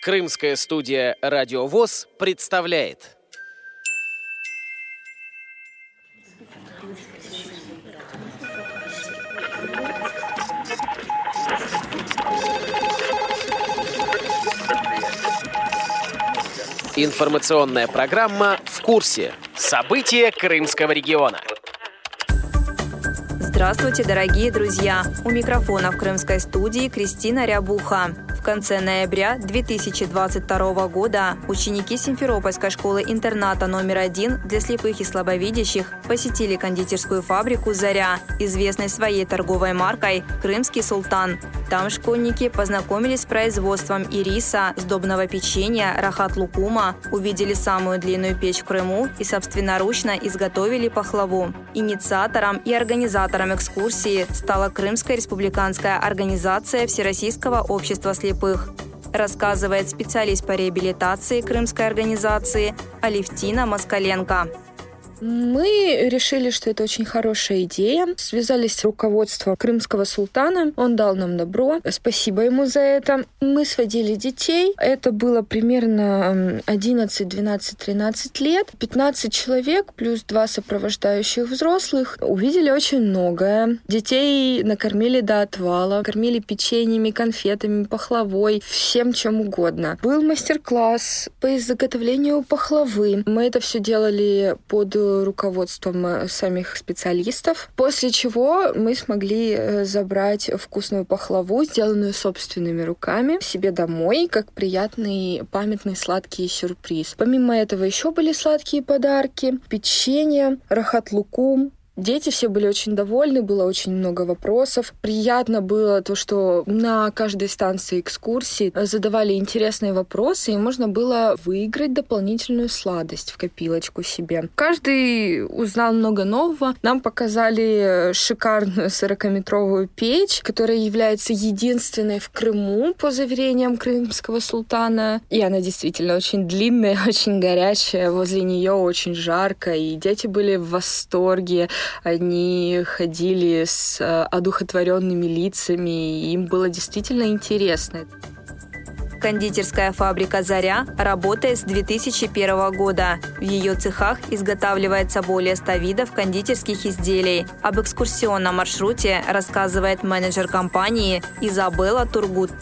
Крымская студия «Радиовоз» представляет. Информационная программа «В курсе». События Крымского региона. Здравствуйте, дорогие друзья! У микрофона в крымской студии Кристина Рябуха. В конце ноября 2022 года ученики Симферопольской школы-интерната номер один для слепых и слабовидящих посетили кондитерскую фабрику «Заря», известной своей торговой маркой «Крымский султан». Там школьники познакомились с производством ириса, сдобного печенья, рахат-лукума, увидели самую длинную печь в Крыму и собственноручно изготовили пахлаву. Инициатором и организатором экскурсии стала Крымская республиканская организация Всероссийского общества слепых рассказывает специалист по реабилитации Крымской организации Алевтина Москаленко. Мы решили, что это очень хорошая идея. Связались с руководством крымского султана. Он дал нам добро. Спасибо ему за это. Мы сводили детей. Это было примерно 11, 12, 13 лет. 15 человек плюс два сопровождающих взрослых. Увидели очень многое. Детей накормили до отвала. Кормили печеньями, конфетами, пахлавой, всем чем угодно. Был мастер-класс по изготовлению пахлавы. Мы это все делали под руководством э, самих специалистов, после чего мы смогли э, забрать вкусную пахлаву, сделанную собственными руками, себе домой, как приятный памятный сладкий сюрприз. Помимо этого еще были сладкие подарки, печенье, рахат-лукум, Дети все были очень довольны, было очень много вопросов. Приятно было то, что на каждой станции экскурсии задавали интересные вопросы, и можно было выиграть дополнительную сладость в копилочку себе. Каждый узнал много нового. Нам показали шикарную 40-метровую печь, которая является единственной в Крыму, по заверениям крымского султана. И она действительно очень длинная, очень горячая. Возле нее очень жарко, и дети были в восторге. Они ходили с э, одухотворенными лицами, и им было действительно интересно. Кондитерская фабрика «Заря» работает с 2001 года. В ее цехах изготавливается более 100 видов кондитерских изделий. Об экскурсионном маршруте рассказывает менеджер компании Изабелла Тургут.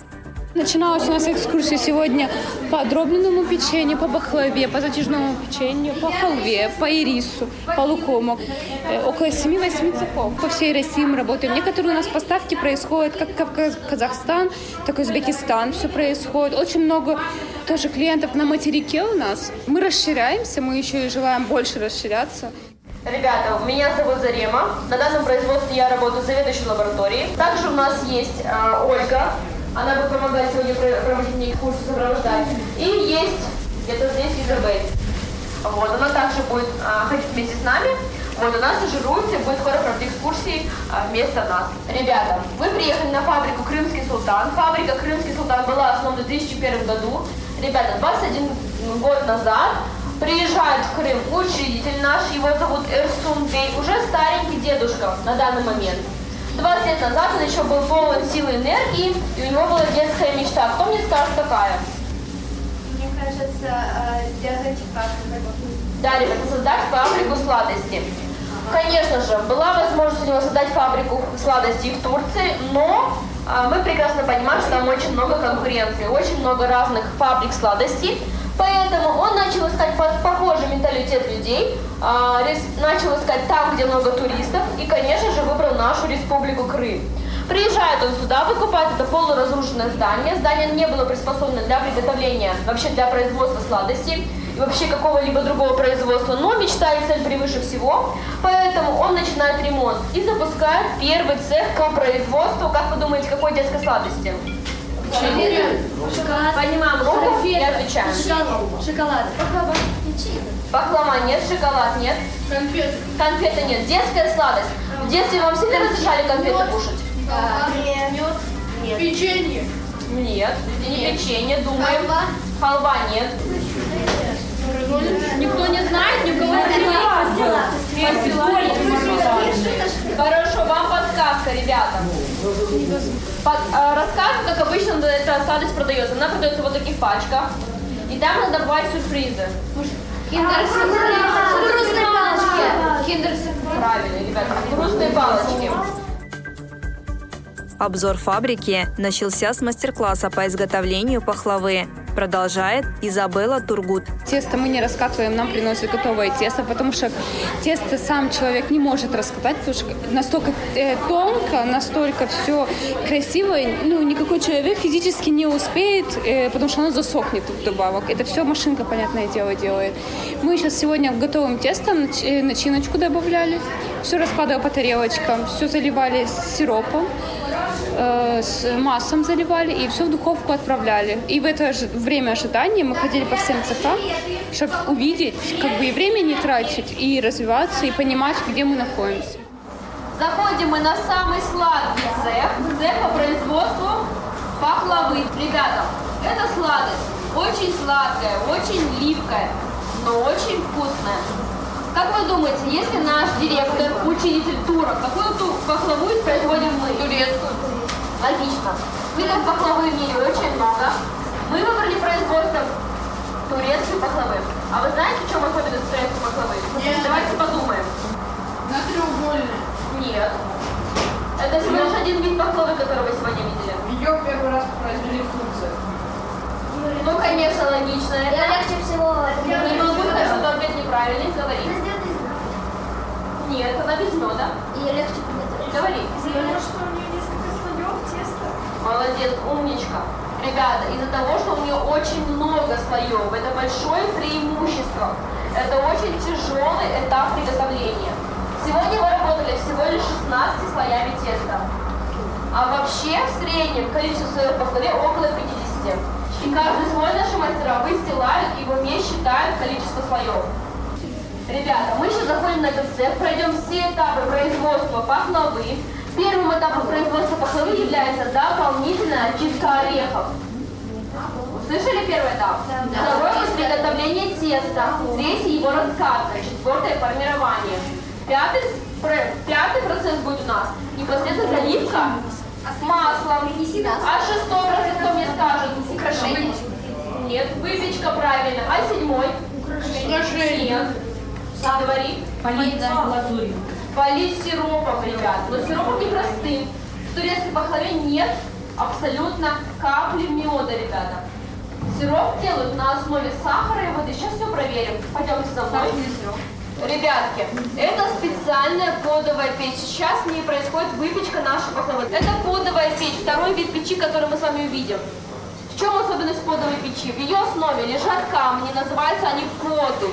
Начиналась у нас экскурсия сегодня по дробленому печенью, по бахлаве, по затяжному печенью, по халве, по ирису, по лукому. Э, около 7-8 цехов. По всей России мы работаем. Некоторые у нас поставки происходят как Казахстан, так и Узбекистан. Все происходит. Очень много тоже клиентов на материке у нас. Мы расширяемся, мы еще и желаем больше расширяться. Ребята, меня зовут Зарема. На данном производстве я работаю заведующей лабораторией. Также у нас есть э, Ольга, она будет помогать сегодня проводить мне курсы сопровождать. И есть где-то здесь Изабель. Вот, она также будет а, ходить вместе с нами. Вот, у нас стажируется, будет скоро проводить экскурсии а, вместо нас. Ребята, вы приехали на фабрику «Крымский султан». Фабрика «Крымский султан» была основана в 2001 году. Ребята, 21 год назад приезжает в Крым учредитель наш, его зовут Эрсун Бей, уже старенький дедушка на данный момент. 20 лет назад он еще был полон силы и энергии, и у него была детская мечта. Кто мне скажет, какая? Мне кажется, э, сделать фабрику. Да, ребята, создать фабрику сладостей. Конечно же, была возможность у него создать фабрику сладостей в Турции, но а, мы прекрасно понимаем, что там очень много конкуренции, очень много разных фабрик сладостей. Поэтому он начал искать похожий менталитет людей, а, начал искать там, где много туристов, и, конечно же, выбрал нашу республику Крым. Приезжает он сюда, выкупает это полуразрушенное здание. Здание не было приспособлено для приготовления, вообще для производства сладостей и вообще какого-либо другого производства, но мечта и цель превыше всего, поэтому он начинает ремонт и запускает первый цех по производству, как вы думаете, какой детской сладости? Шоколад. Поднимаем руку и отвечаем. Шоколад. Шоколад. Пахлава нет, шоколад нет. Конфеты. Конфеты нет. Детская сладость. В детстве вам всегда разрешали конфеты кушать? Да. Мед. Нет. Печенье. Нет. Не печенье, думаем. Халва. Халва нет. Никто не знает, ни у кого нет. Хорошо, вам подсказка, ребята. Под, э, рассказываю, как обычно эта сладость продается. Она продается вот в таких пачках. И там надо добавить сюрпризы. Грустные палочки. Киндер Правильно, ребята, грустные палочки. Обзор фабрики начался с мастер-класса по изготовлению пахлавы. Продолжает Изабелла Тургут. Тесто мы не раскатываем, нам приносят готовое тесто, потому что тесто сам человек не может раскатать, потому что настолько э, тонко, настолько все красиво, ну, никакой человек физически не успеет, э, потому что оно засохнет вдобавок. Это все машинка, понятное дело, делает. Мы сейчас сегодня готовим тесто, нач- э, начиночку добавляли, все раскладывали по тарелочкам, все заливали сиропом, э, с маслом заливали и все в духовку отправляли. И в это же время ожидания мы ходили по всем цехам, чтобы увидеть, как бы и время не тратить, и развиваться, и понимать, где мы находимся. Заходим мы на самый сладкий цех, цех по производству пахлавы. Ребята, эта сладость очень сладкая, очень липкая, но очень вкусная. Как вы думаете, если наш директор, учредитель тура, какую ту пахлаву производим мы? Турецкую. Логично. Видов пахлавы в мире очень много. Мы выбрали производство турецкой пахлавы. А вы знаете, в чем особенность турецкой пахлавы? Давайте подумаем. На треугольной. Нет. Это всего лишь один вид пахлавы, который вы сегодня видели. Ее первый раз произвели в Турции. Ну, конечно, логично. Я Это... легче всего Не могу сказать, что ответ неправильный. Говори. Нет, она без меда. Ее легче приготовить. Говори. что Молодец, умничка. Ребята, из-за того, что у нее очень много слоев, это большое преимущество. Это очень тяжелый этап приготовления. Сегодня мы работали всего лишь 16 слоями теста. А вообще в среднем количество слоев по слоеве около 50. И каждый слой наши мастера выстилают и в уме считают количество слоев. Ребята, мы сейчас заходим на этот цех, пройдем все этапы производства пахлавы. Первым этапом производства пахлавы является дополнительная очистка орехов. Слышали первый этап? Второй – это приготовление теста. Третий – его раскатка. Четвертое – формирование. Пятый, пятый процесс будет у нас непосредственно заливка с маслом. А шестой процесс, кто мне скажет? Украшение. Нет, выпечка правильно. А седьмой? Украшение. Нет. Говори. Полить глазурью. Полить сиропом, ребят. Но сиропом непростым. В турецкой пахлаве нет абсолютно капли меда, ребята. Сироп делают на основе сахара и воды. Сейчас все проверим. Пойдемте за мной. Ребятки, это специальная подовая печь. Сейчас в ней происходит выпечка нашей пахлавы. Это подовая печь, второй вид печи, который мы с вами увидим. В чем особенность подовой печи? В ее основе лежат камни, называются они поды.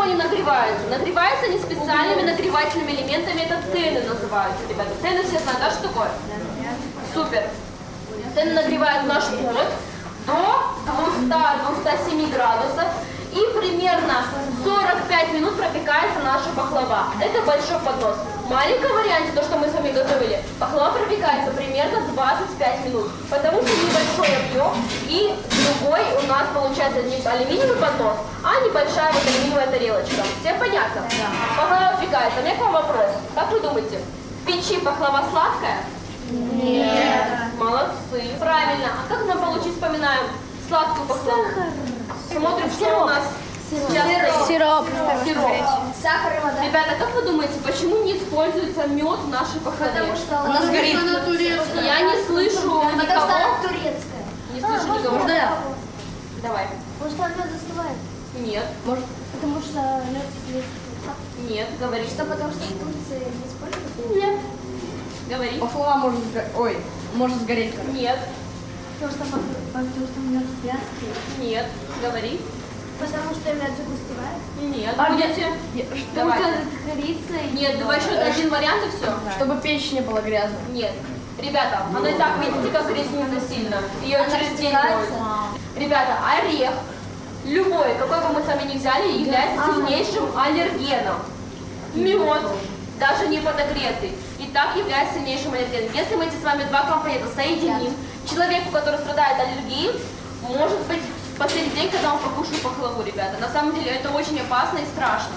Чем они нагреваются? Нагреваются они специальными нагревательными элементами, это тены называются, ребята. Тены все знают, да, что такое? Супер. Тены нагревают наш пот до 200-207 градусов и примерно 45 минут пропекается наша пахлава. Это большой поднос. В маленьком варианте, то, что мы с вами готовили, пахлава пропекается примерно 25 минут, потому что небольшой объем и нас получается не алюминиевый поднос, а небольшая вот алюминиевая тарелочка. Всем понятно? Пахлава пропекается. У меня к вам вопрос. Как вы думаете, в печи пахлава сладкая? Нет. Молодцы. Правильно. А как нам получить, вспоминаем, сладкую пахлаву? Смотрим, что у нас сейчас стоит. Сироп. Сироп. Сахар и вода. Ребята, как вы думаете, почему не используется мед в нашей пахлаве? Потому что Она сгорит. Она турецкая. Я не слышу Потому что никого. она турецкая. Не слышу никого. Можно я? Давай. Что она застывает. Нет. Потому что лед слишком. Нет. Говори. Что потому что в Турции не используют? Нет. Говори. Пахлава может сгореть. Ой, может сгореть. короче. Нет. Потому что, потому что мед вязкий. Нет. Говори. Потому что мед загустевает. Нет. А Будете? Давайте. корица и... Нет, давай еще один вариант и все. Чтобы печь не была грязной. Нет. Ребята, она и так, видите, как резнится сильно. Ее Она через день. Ребята, орех, любой, какой бы мы с вами ни взяли, является сильнейшим аллергеном. Мед, даже не подогретый, и так является сильнейшим аллергеном. Если мы эти с вами два компонента соединим, человеку, который страдает аллергией, может быть последний день, когда мы покушали пахлаву, ребята. На самом деле это очень опасно и страшно.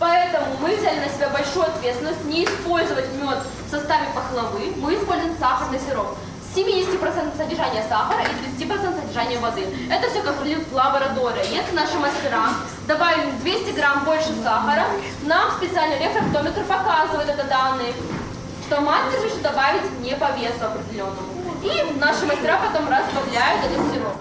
Поэтому мы взяли на себя большую ответственность не использовать мед в составе пахлавы, мы используем сахарный сироп. 70% содержания сахара и 30% содержания воды. Это все как в лаборатории. Если наши мастера добавили 200 грамм больше сахара, нам специальный рефрактометр показывает это данные, что мастер решит добавить не по весу определенному. И наши мастера потом разбавляют этот сироп.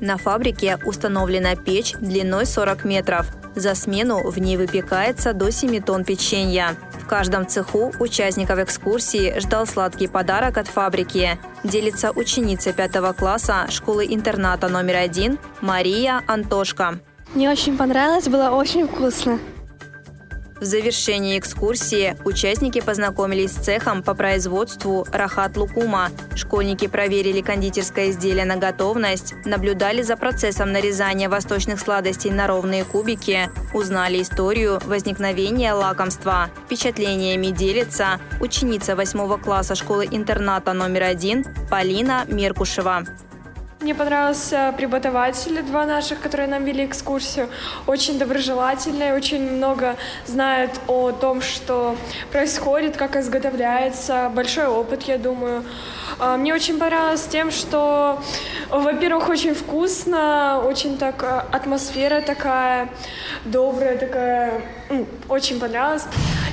На фабрике установлена печь длиной 40 метров. За смену в ней выпекается до 7 тонн печенья. В каждом цеху участников экскурсии ждал сладкий подарок от фабрики. Делится ученица пятого класса школы-интерната номер один Мария Антошка. Мне очень понравилось, было очень вкусно. В завершении экскурсии участники познакомились с цехом по производству рахат лукума. Школьники проверили кондитерское изделие на готовность, наблюдали за процессом нарезания восточных сладостей на ровные кубики, узнали историю возникновения лакомства. Впечатлениями делится ученица 8 класса школы-интерната номер один Полина Меркушева. Мне понравился преподаватель, два наших, которые нам вели экскурсию. Очень доброжелательные, очень много знают о том, что происходит, как изготовляется. Большой опыт, я думаю. А, мне очень понравилось тем, что, во-первых, очень вкусно, очень так а, атмосфера такая добрая, такая, очень понравилось.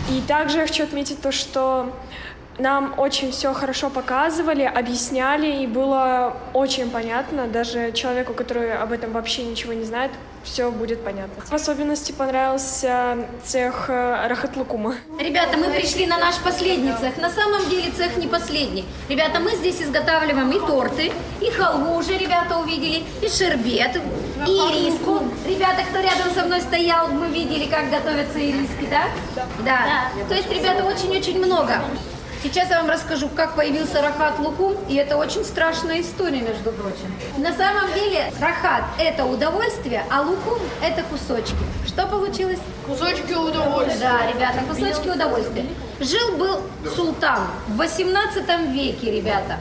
И также я хочу отметить то, что нам очень все хорошо показывали, объясняли, и было очень понятно, даже человеку, который об этом вообще ничего не знает, все будет понятно. В особенности понравился цех э, Рахатлукума. Ребята, мы пришли на наш последний цех. На самом деле цех не последний. Ребята, мы здесь изготавливаем и торты, и халву уже ребята увидели, и шербет, и ириску. Ребята, кто рядом со мной стоял, мы видели, как готовятся ириски, да? Да. да. То есть, ребята, очень-очень много. Сейчас я вам расскажу, как появился рахат лукум, и это очень страшная история, между прочим. На самом деле рахат – это удовольствие, а лукум – это кусочки. Что получилось? Кусочки удовольствия. Да, ребята, кусочки удовольствия. Жил-был султан в 18 веке, ребята.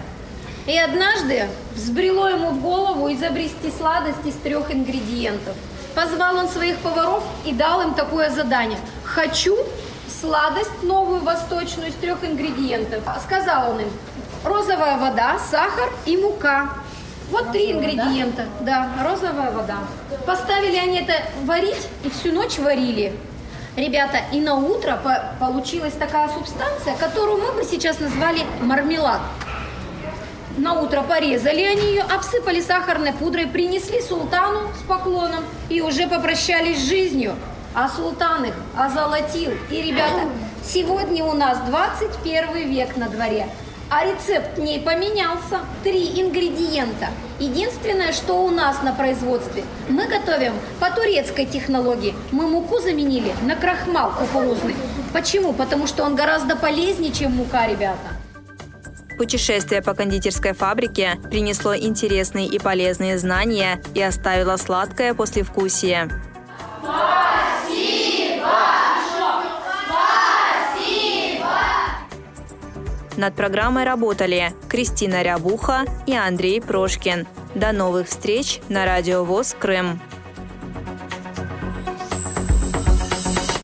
И однажды взбрело ему в голову изобрести сладость из трех ингредиентов. Позвал он своих поваров и дал им такое задание. «Хочу сладость новую восточную из трех ингредиентов. Сказал он им, розовая вода, сахар и мука. Вот розовая три ингредиента. Вода? Да, розовая вода. Поставили они это варить и всю ночь варили. Ребята, и на утро по получилась такая субстанция, которую мы бы сейчас назвали мармелад. На утро порезали они ее, обсыпали сахарной пудрой, принесли султану с поклоном и уже попрощались с жизнью а султан их озолотил. И, ребята, сегодня у нас 21 век на дворе, а рецепт не поменялся. Три ингредиента. Единственное, что у нас на производстве, мы готовим по турецкой технологии. Мы муку заменили на крахмал кукурузный. Почему? Потому что он гораздо полезнее, чем мука, ребята. Путешествие по кондитерской фабрике принесло интересные и полезные знания и оставило сладкое послевкусие. Над программой работали Кристина Рябуха и Андрей Прошкин. До новых встреч на Радио ВОЗ Крым.